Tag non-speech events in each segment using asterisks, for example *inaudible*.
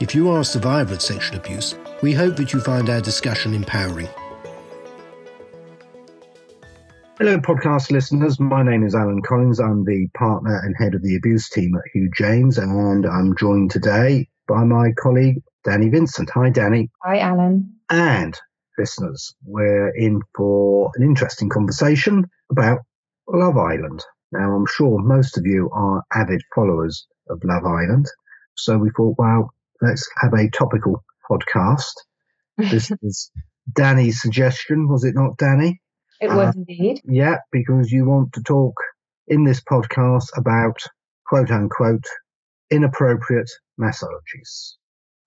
if you are a survivor of sexual abuse, we hope that you find our discussion empowering. Hello, podcast listeners. My name is Alan Collins. I'm the partner and head of the abuse team at Hugh James, and I'm joined today by my colleague, Danny Vincent. Hi, Danny. Hi, Alan. And listeners, we're in for an interesting conversation about Love Island. Now, I'm sure most of you are avid followers of Love Island, so we thought, well, let's have a topical podcast. This *laughs* is Danny's suggestion, was it not, Danny? It was uh, indeed. Yeah, because you want to talk in this podcast about quote unquote inappropriate massages.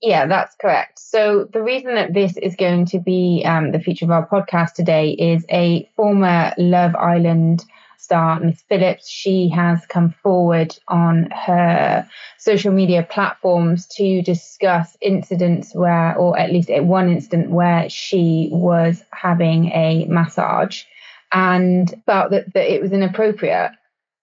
Yeah, that's correct. So the reason that this is going to be um, the feature of our podcast today is a former Love Island star, Miss Phillips. She has come forward on her social media platforms to discuss incidents where, or at least at one incident where she was having a massage and felt that, that it was inappropriate.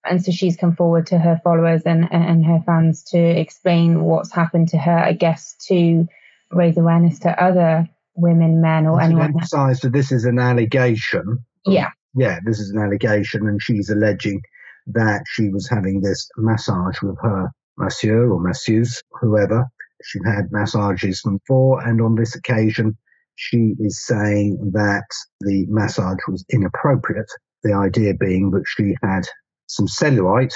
And so she's come forward to her followers and, and her fans to explain what's happened to her, I guess, to raise awareness to other women, men, or anyone. Emphasise that this is an allegation. Yeah. Yeah, this is an allegation, and she's alleging that she was having this massage with her masseur or masseuse, whoever. She'd had massages before, and on this occasion, she is saying that the massage was inappropriate. The idea being that she had some cellulite,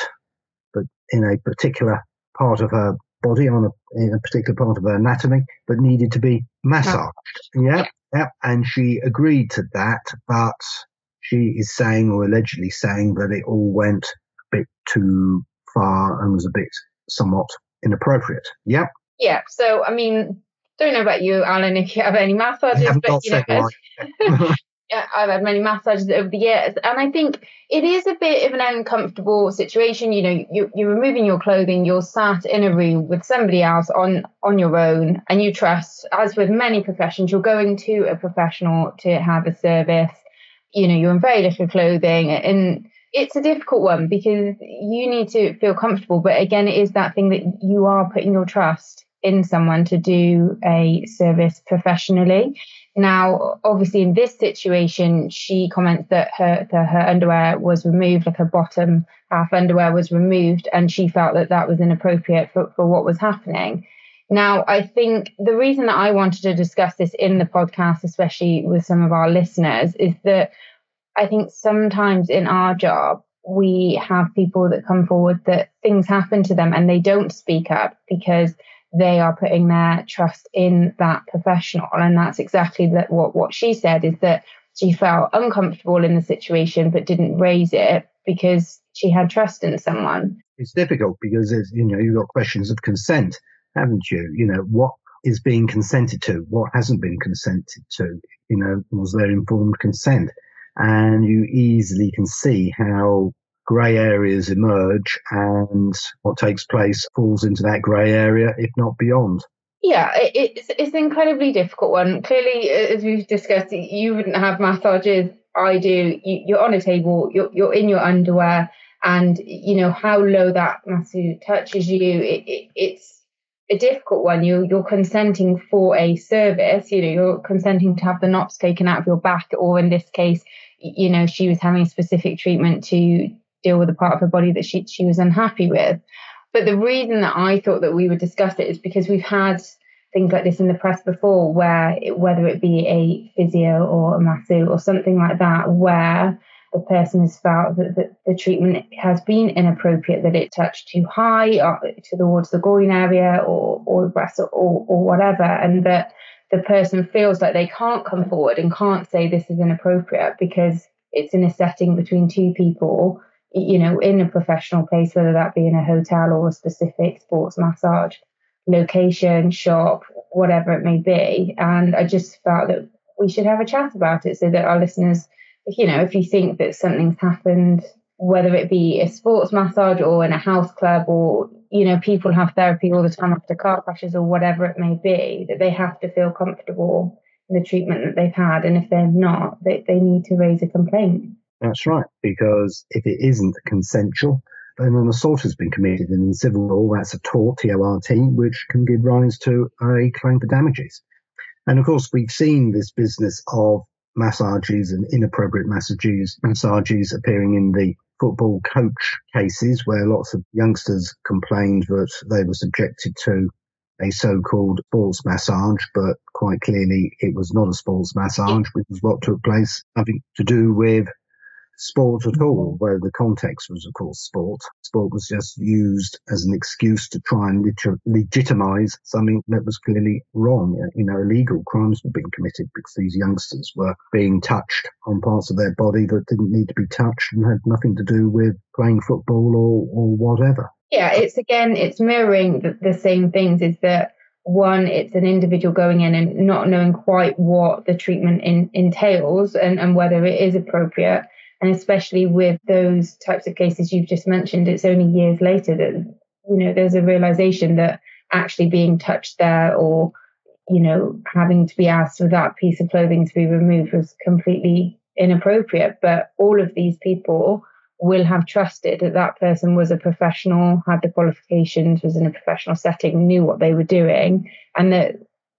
but in a particular part of her body, on a, in a particular part of her anatomy, but needed to be massaged. Oh. Yeah, yeah. And she agreed to that, but she is saying, or allegedly saying, that it all went a bit too far and was a bit somewhat inappropriate. Yep. Yeah. So, I mean, don't know about you, Alan, if you have any massages, but you know, *laughs* yeah, I've had many massages over the years, and I think it is a bit of an uncomfortable situation. You know, you, you're removing your clothing, you're sat in a room with somebody else on on your own, and you trust. As with many professions, you're going to a professional to have a service. You know, you're in very little clothing, and it's a difficult one because you need to feel comfortable. But again, it is that thing that you are putting your trust in someone to do a service professionally. Now, obviously, in this situation, she comments that her that her underwear was removed, like her bottom half underwear was removed, and she felt that that was inappropriate for, for what was happening. Now, I think the reason that I wanted to discuss this in the podcast, especially with some of our listeners, is that I think sometimes in our job, we have people that come forward that things happen to them and they don't speak up because they are putting their trust in that professional. And that's exactly that what, what she said is that she felt uncomfortable in the situation but didn't raise it because she had trust in someone. It's difficult because you know, you've got questions of consent, haven't you? You know, what is being consented to? What hasn't been consented to? You know, was there informed consent? And you easily can see how grey areas emerge and what takes place falls into that grey area, if not beyond. Yeah, it's it's an incredibly difficult one. Clearly, as we've discussed, you wouldn't have massages. I do. You're on a table. You're you're in your underwear, and you know how low that massage touches you. It, it, it's a difficult one. You you're consenting for a service. You know you're consenting to have the knots taken out of your back, or in this case, you know she was having a specific treatment to deal with a part of her body that she, she was unhappy with. But the reason that I thought that we would discuss it is because we've had things like this in the press before, where it, whether it be a physio or a masseur or something like that, where the person has felt that the, the treatment has been inappropriate, that it touched too high uh, towards the groin area or, or the breast or, or whatever, and that the person feels like they can't come forward and can't say this is inappropriate because it's in a setting between two people you know, in a professional place, whether that be in a hotel or a specific sports massage. location, shop, whatever it may be. And I just felt that we should have a chat about it so that our listeners, you know, if you think that something's happened, whether it be a sports massage or in a house club or, you know, people have therapy all the time after car crashes or whatever it may be, that they have to feel comfortable in the treatment that they've had. And if they're not, they, they need to raise a complaint. That's right, because if it isn't consensual, then an assault has been committed. And in civil law, that's a tort, T-O-R-T, which can give rise to a claim for damages. And of course, we've seen this business of massages and inappropriate massages, massages appearing in the football coach cases where lots of youngsters complained that they were subjected to a so-called sports massage, but quite clearly it was not a sports massage, which was what took place, having to do with sport at all, where the context was, of course, sport. Sport was just used as an excuse to try and leg- legitimize something that was clearly wrong. Uh, you know, illegal crimes were being committed because these youngsters were being touched on parts of their body that didn't need to be touched and had nothing to do with playing football or, or whatever. Yeah, it's again, it's mirroring the, the same things. Is that one, it's an individual going in and not knowing quite what the treatment in, entails and, and whether it is appropriate and especially with those types of cases you've just mentioned, it's only years later that, you know, there's a realization that actually being touched there or, you know, having to be asked for that piece of clothing to be removed was completely inappropriate. But all of these people will have trusted that that person was a professional, had the qualifications, was in a professional setting, knew what they were doing, and that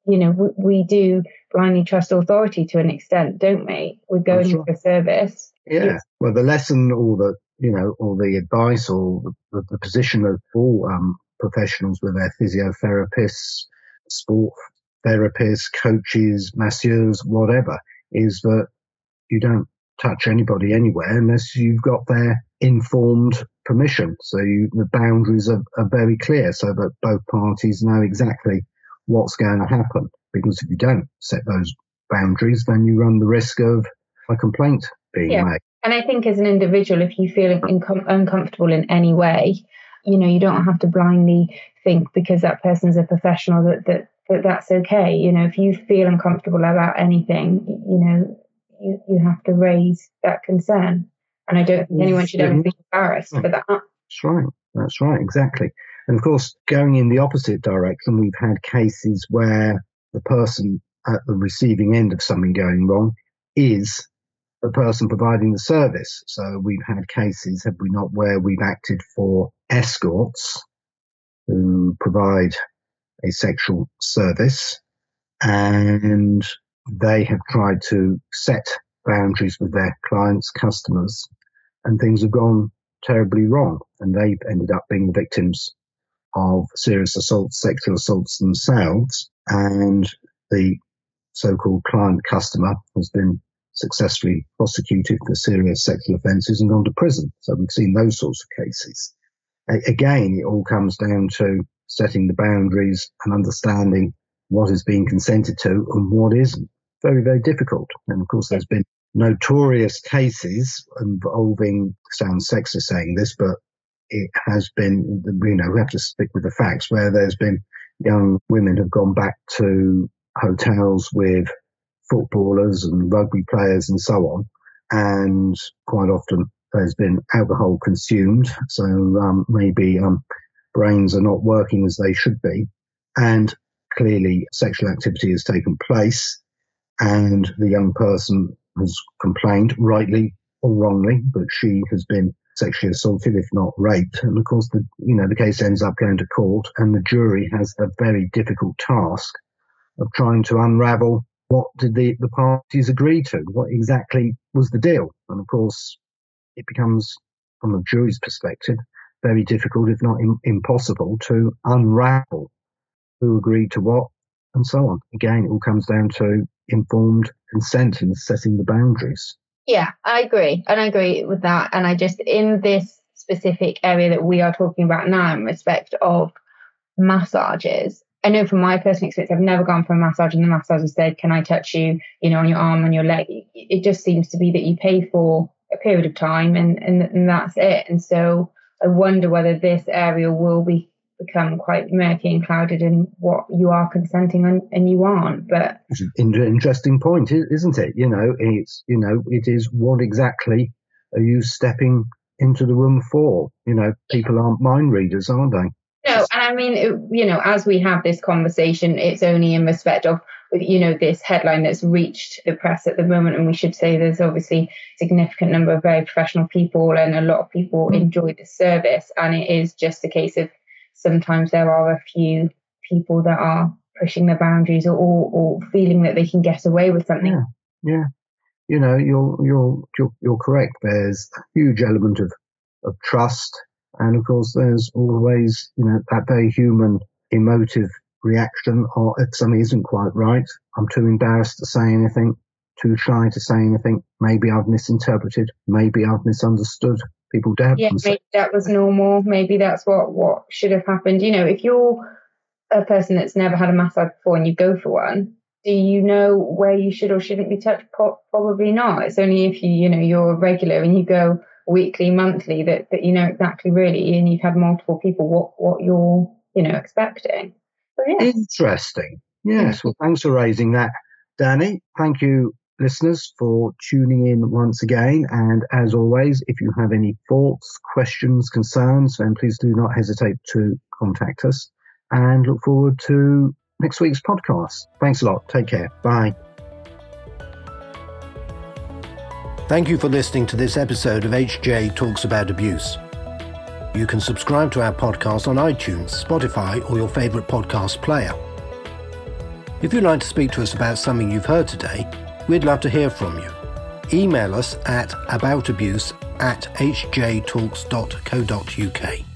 you know we, we do blindly trust authority to an extent, don't we? We're going oh, sure. for service, yeah. Well, the lesson or the, you know, or the advice or the, the position of all um, professionals, whether they're physiotherapists, sport therapists, coaches, masseurs, whatever, is that you don't touch anybody anywhere unless you've got their informed permission. So you, the boundaries are, are very clear so that both parties know exactly what's going to happen. Because if you don't set those boundaries, then you run the risk of a complaint being yeah. made. And I think as an individual, if you feel incom- uncomfortable in any way, you know, you don't have to blindly think because that person's a professional that, that, that that's okay. You know, if you feel uncomfortable about anything, you know, you, you have to raise that concern. And I don't think anyone should ever be embarrassed for that. That's right. That's right. Exactly. And of course, going in the opposite direction, we've had cases where the person at the receiving end of something going wrong is the person providing the service. So we've had cases, have we not, where we've acted for escorts who provide a sexual service and they have tried to set boundaries with their clients, customers, and things have gone terribly wrong. And they've ended up being victims of serious assaults, sexual assaults themselves. And the so-called client customer has been successfully prosecuted for serious sexual offences and gone to prison. So we've seen those sorts of cases. A- again, it all comes down to setting the boundaries and understanding what is being consented to and what isn't. Very, very difficult. And of course, there's been notorious cases involving, sounds sexist saying this, but it has been, you know, we have to stick with the facts where there's been young women have gone back to hotels with footballers and rugby players and so on. And quite often there's been alcohol consumed. So um, maybe um, brains are not working as they should be. And clearly sexual activity has taken place and the young person has complained rightly or wrongly, but she has been sexually assaulted, if not raped. And of course, the, you know, the case ends up going to court and the jury has the very difficult task of trying to unravel what did the, the parties agree to? What exactly was the deal? And of course, it becomes, from a jury's perspective, very difficult, if not in, impossible, to unravel who agreed to what and so on. Again, it all comes down to informed consent and setting the boundaries. Yeah, I agree. And I agree with that. And I just, in this specific area that we are talking about now, in respect of massages, I know from my personal experience, I've never gone for a massage and the massager said, Can I touch you, you know, on your arm, on your leg? It just seems to be that you pay for a period of time and, and, and that's it. And so I wonder whether this area will be become quite murky and clouded in what you are consenting and, and you aren't. But it's an interesting point, isn't it? You know, it's you know, it is what exactly are you stepping into the room for? You know, people aren't mind readers, are they? No, and I mean, you know, as we have this conversation, it's only in respect of you know this headline that's reached the press at the moment and we should say there's obviously a significant number of very professional people and a lot of people mm. enjoy the service and it is just a case of sometimes there are a few people that are pushing the boundaries or, or, or feeling that they can get away with something. Yeah, yeah. You know, you're you're you're, you're correct. There's a huge element of of trust, and of course, there's always you know that very human, emotive reaction, or if something isn't quite right, I'm too embarrassed to say anything, too shy to say anything. Maybe I've misinterpreted. Maybe I've misunderstood people doubt yeah themselves. maybe that was normal maybe that's what what should have happened you know if you're a person that's never had a massage before and you go for one do you know where you should or shouldn't be touched probably not it's only if you you know you're regular and you go weekly monthly that that you know exactly really and you've had multiple people what what you're you know expecting so, yeah. interesting yes well thanks for raising that danny thank you listeners for tuning in once again. And as always, if you have any thoughts, questions, concerns, then please do not hesitate to contact us and look forward to next week's podcast. Thanks a lot. Take care. Bye. Thank you for listening to this episode of HJ Talks About Abuse. You can subscribe to our podcast on iTunes, Spotify, or your favorite podcast player. If you'd like to speak to us about something you've heard today, We'd love to hear from you. Email us at aboutabuse at hjtalks.co.uk.